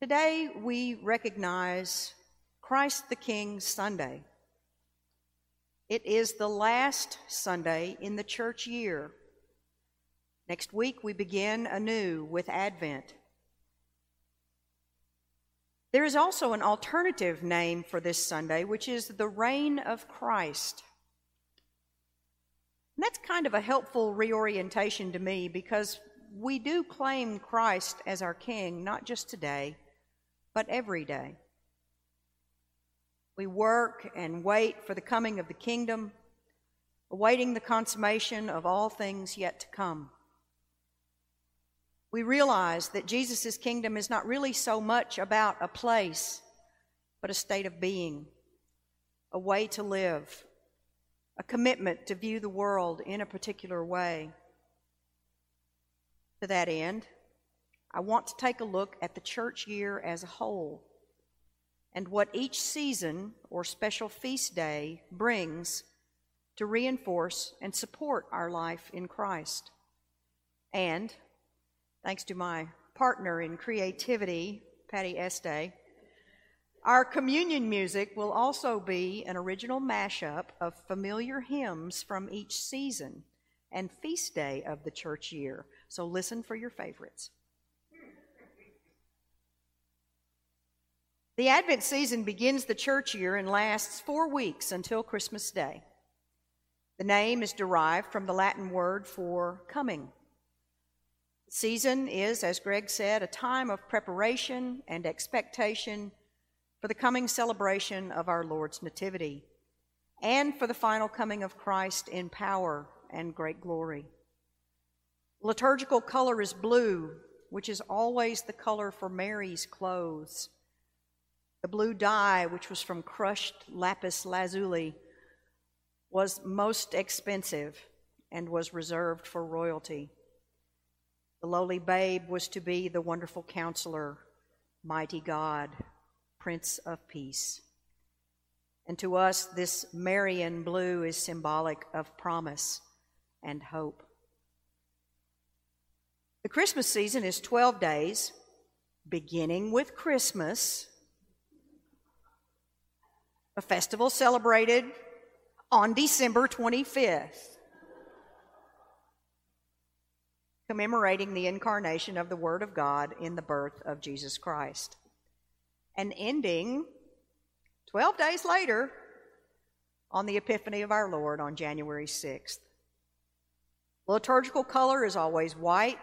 Today we recognize Christ the King Sunday. It is the last Sunday in the church year. Next week we begin anew with Advent. There is also an alternative name for this Sunday, which is the Reign of Christ. And that's kind of a helpful reorientation to me because we do claim Christ as our King, not just today, but every day. We work and wait for the coming of the kingdom, awaiting the consummation of all things yet to come we realize that Jesus' kingdom is not really so much about a place, but a state of being, a way to live, a commitment to view the world in a particular way. To that end, I want to take a look at the church year as a whole and what each season or special feast day brings to reinforce and support our life in Christ. And thanks to my partner in creativity, Patty Este. Our communion music will also be an original mashup of familiar hymns from each season and feast day of the church year. So listen for your favorites. The Advent season begins the church year and lasts four weeks until Christmas Day. The name is derived from the Latin word for coming. Season is, as Greg said, a time of preparation and expectation for the coming celebration of our Lord's Nativity and for the final coming of Christ in power and great glory. Liturgical color is blue, which is always the color for Mary's clothes. The blue dye, which was from crushed lapis lazuli, was most expensive and was reserved for royalty. The lowly babe was to be the wonderful counselor, mighty God, Prince of Peace. And to us, this Marian blue is symbolic of promise and hope. The Christmas season is 12 days, beginning with Christmas, a festival celebrated on December 25th. commemorating the incarnation of the Word of God in the birth of Jesus Christ. And ending 12 days later on the Epiphany of our Lord on January 6th. Liturgical color is always white,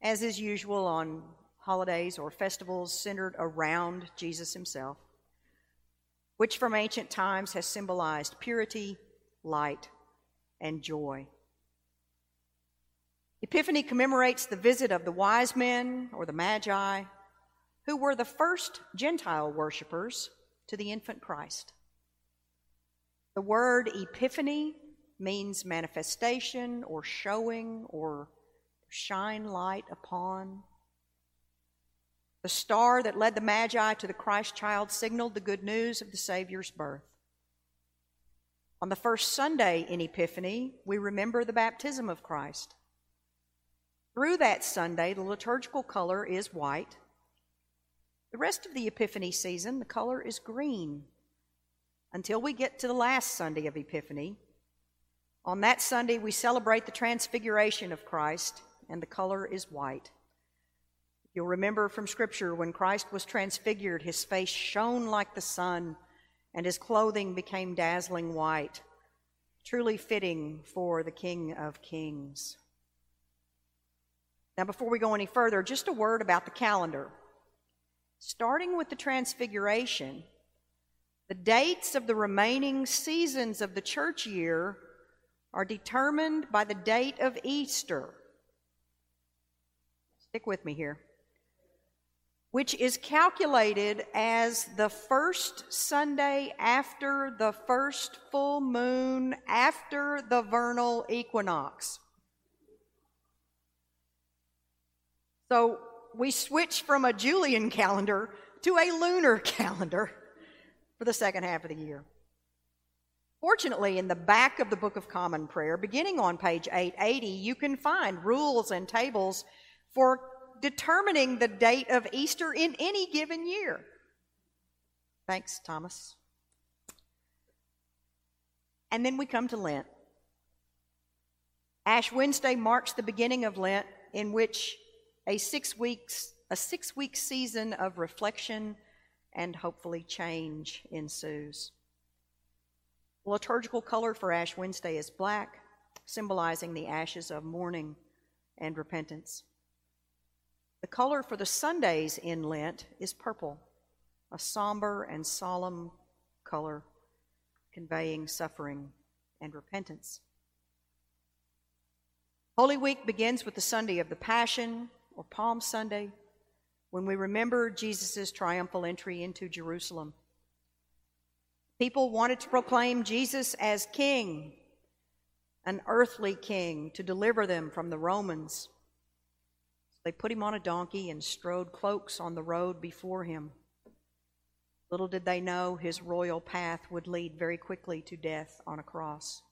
as is usual on holidays or festivals centered around Jesus himself, which from ancient times has symbolized purity, light, and joy. Epiphany commemorates the visit of the wise men or the magi, who were the first Gentile worshippers to the infant Christ. The word epiphany means manifestation or showing or shine light upon. The star that led the Magi to the Christ child signaled the good news of the Savior's birth. On the first Sunday in Epiphany, we remember the baptism of Christ. Through that Sunday, the liturgical color is white. The rest of the Epiphany season, the color is green until we get to the last Sunday of Epiphany. On that Sunday, we celebrate the transfiguration of Christ, and the color is white. You'll remember from Scripture when Christ was transfigured, his face shone like the sun, and his clothing became dazzling white, truly fitting for the King of Kings. Now, before we go any further, just a word about the calendar. Starting with the Transfiguration, the dates of the remaining seasons of the church year are determined by the date of Easter. Stick with me here. Which is calculated as the first Sunday after the first full moon after the vernal equinox. So we switch from a Julian calendar to a lunar calendar for the second half of the year. Fortunately, in the back of the Book of Common Prayer, beginning on page 880, you can find rules and tables for determining the date of Easter in any given year. Thanks, Thomas. And then we come to Lent. Ash Wednesday marks the beginning of Lent, in which a six weeks a six week season of reflection and hopefully change ensues. Liturgical color for Ash Wednesday is black, symbolizing the ashes of mourning and repentance. The color for the Sundays in Lent is purple, a somber and solemn color conveying suffering and repentance. Holy Week begins with the Sunday of the Passion, or Palm Sunday, when we remember Jesus' triumphal entry into Jerusalem. People wanted to proclaim Jesus as king, an earthly king, to deliver them from the Romans. They put him on a donkey and strode cloaks on the road before him. Little did they know his royal path would lead very quickly to death on a cross.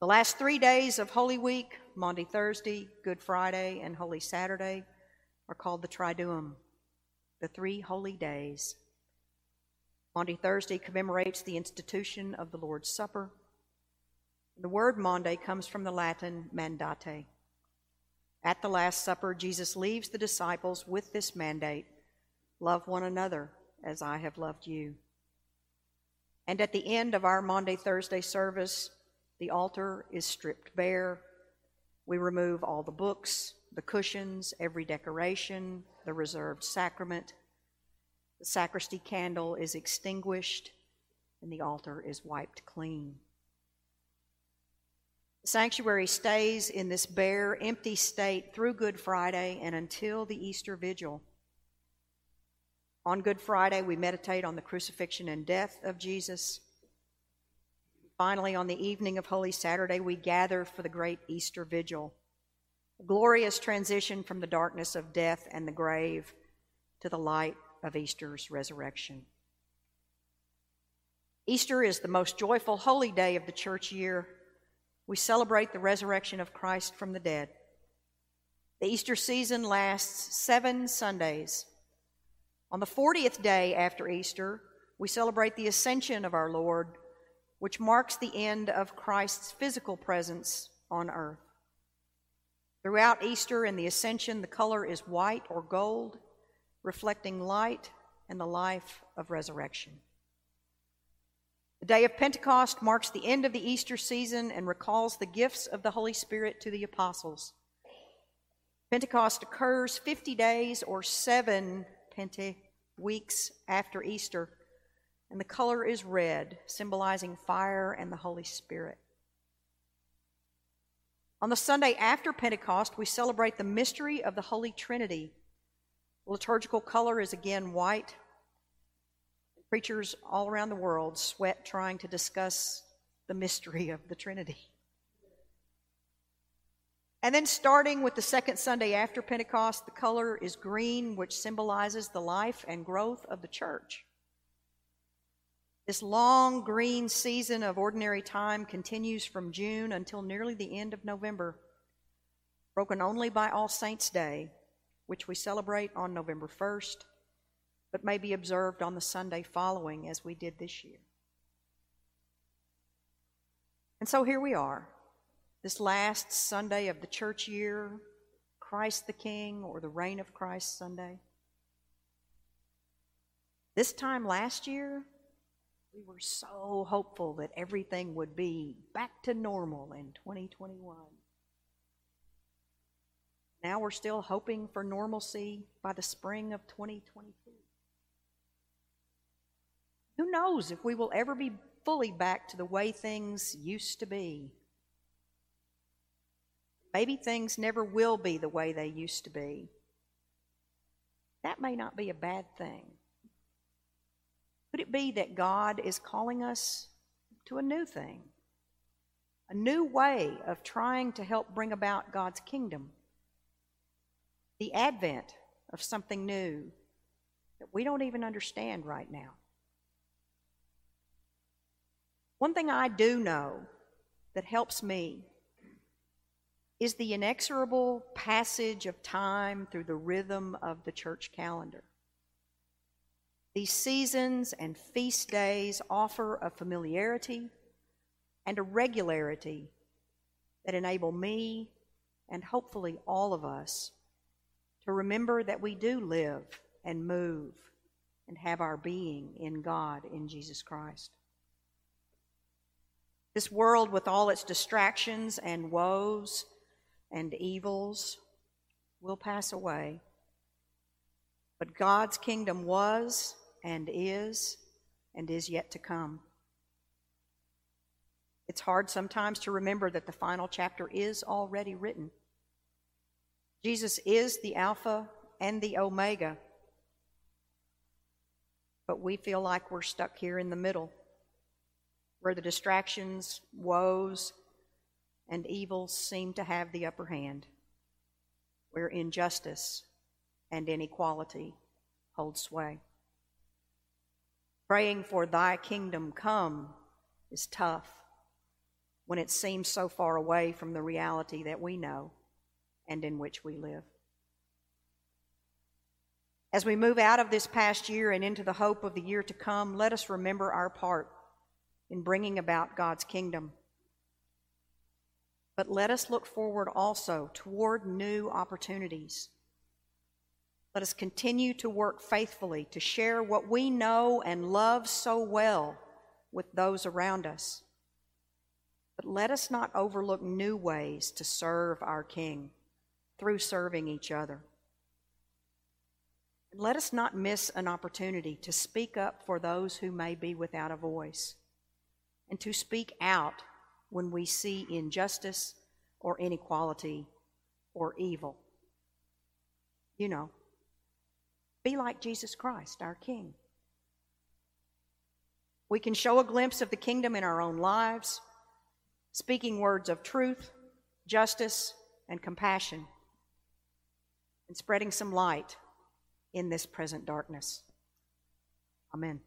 The last three days of Holy Week, Maundy Thursday, Good Friday, and Holy Saturday, are called the Triduum, the three holy days. Maundy Thursday commemorates the institution of the Lord's Supper. The word Maundy comes from the Latin mandate, at the Last Supper, Jesus leaves the disciples with this mandate love one another as I have loved you. And at the end of our Maundy Thursday service, the altar is stripped bare. We remove all the books, the cushions, every decoration, the reserved sacrament. The sacristy candle is extinguished, and the altar is wiped clean. Sanctuary stays in this bare, empty state through Good Friday and until the Easter Vigil. On Good Friday, we meditate on the crucifixion and death of Jesus. Finally, on the evening of Holy Saturday, we gather for the great Easter Vigil, a glorious transition from the darkness of death and the grave to the light of Easter's resurrection. Easter is the most joyful holy day of the church year we celebrate the resurrection of Christ from the dead. The Easter season lasts seven Sundays. On the 40th day after Easter, we celebrate the ascension of our Lord, which marks the end of Christ's physical presence on earth. Throughout Easter and the ascension, the color is white or gold, reflecting light and the life of resurrection. The day of Pentecost marks the end of the Easter season and recalls the gifts of the Holy Spirit to the apostles. Pentecost occurs 50 days or seven Pente weeks after Easter, and the color is red, symbolizing fire and the Holy Spirit. On the Sunday after Pentecost, we celebrate the mystery of the Holy Trinity. Liturgical color is again white, Preachers all around the world sweat trying to discuss the mystery of the Trinity. And then, starting with the second Sunday after Pentecost, the color is green, which symbolizes the life and growth of the church. This long green season of ordinary time continues from June until nearly the end of November, broken only by All Saints' Day, which we celebrate on November 1st but may be observed on the Sunday following, as we did this year. And so here we are, this last Sunday of the church year, Christ the King, or the Reign of Christ Sunday. This time last year, we were so hopeful that everything would be back to normal in 2021. Now we're still hoping for normalcy by the spring of 2022. Who knows if we will ever be fully back to the way things used to be? Maybe things never will be the way they used to be. That may not be a bad thing. Could it be that God is calling us to a new thing? A new way of trying to help bring about God's kingdom? The advent of something new that we don't even understand right now. One thing I do know that helps me is the inexorable passage of time through the rhythm of the church calendar. These seasons and feast days offer a familiarity and a regularity that enable me and hopefully all of us to remember that we do live and move and have our being in God in Jesus Christ. This world, with all its distractions and woes and evils, will pass away. But God's kingdom was and is and is yet to come. It's hard sometimes to remember that the final chapter is already written. Jesus is the Alpha and the Omega, but we feel like we're stuck here in the middle where the distractions, woes, and evils seem to have the upper hand, where injustice and inequality hold sway. Praying for thy kingdom come is tough when it seems so far away from the reality that we know and in which we live. As we move out of this past year and into the hope of the year to come, let us remember our part in bringing about God's kingdom. But let us look forward also toward new opportunities. Let us continue to work faithfully to share what we know and love so well with those around us. But let us not overlook new ways to serve our King through serving each other. Let us not miss an opportunity to speak up for those who may be without a voice and to speak out when we see injustice or inequality or evil. You know, be like Jesus Christ, our King. We can show a glimpse of the kingdom in our own lives, speaking words of truth, justice, and compassion, and spreading some light in this present darkness. Amen.